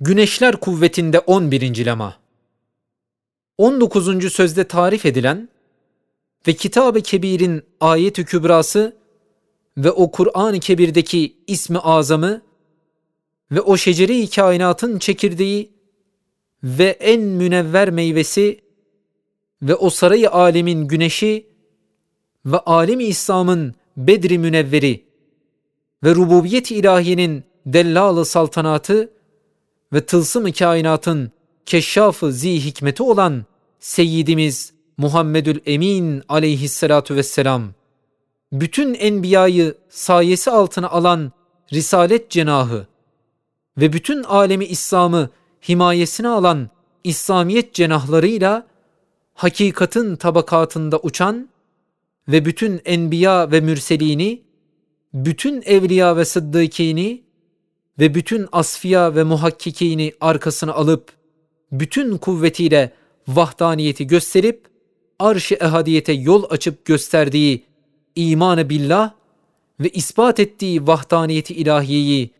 Güneşler kuvvetinde 11. lema. 19. sözde tarif edilen ve Kitab-ı Kebir'in ayet-i kübrası ve o Kur'an-ı Kebir'deki ismi azamı ve o şeceri kainatın çekirdeği ve en münevver meyvesi ve o sarayı alemin güneşi ve alemi İslam'ın bedri münevveri ve rububiyet ilahiyenin dellalı saltanatı ve tılsım-ı kainatın keşşafı zi hikmeti olan Seyyidimiz Muhammedül Emin aleyhissalatu vesselam, bütün enbiyayı sayesi altına alan Risalet cenahı ve bütün alemi İslam'ı himayesine alan İslamiyet cenahlarıyla hakikatin tabakatında uçan ve bütün enbiya ve mürselini, bütün evliya ve sıddıkini ve bütün asfiya ve muhakkikini arkasına alıp bütün kuvvetiyle vahdaniyeti gösterip arş-ı ehadiyete yol açıp gösterdiği imanı billah ve ispat ettiği vahdaniyeti ilahiyeyi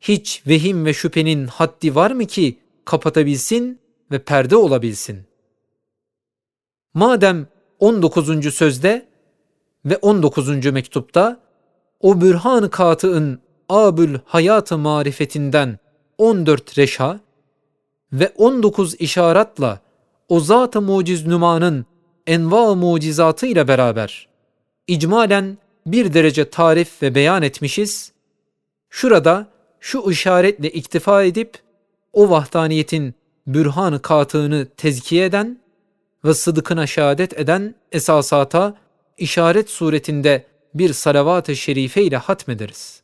hiç vehim ve şüphenin haddi var mı ki kapatabilsin ve perde olabilsin? Madem 19. sözde ve 19. mektupta o bürhan-ı katı'ın abül hayatı marifetinden 14 reşha ve 19 işaratla o zat-ı muciz nümanın enva mucizatı ile beraber icmalen bir derece tarif ve beyan etmişiz. Şurada şu işaretle iktifa edip o vahdaniyetin bürhan-ı katığını tezkiye eden ve sıdıkına şehadet eden esasata işaret suretinde bir salavat-ı şerife ile hatmederiz.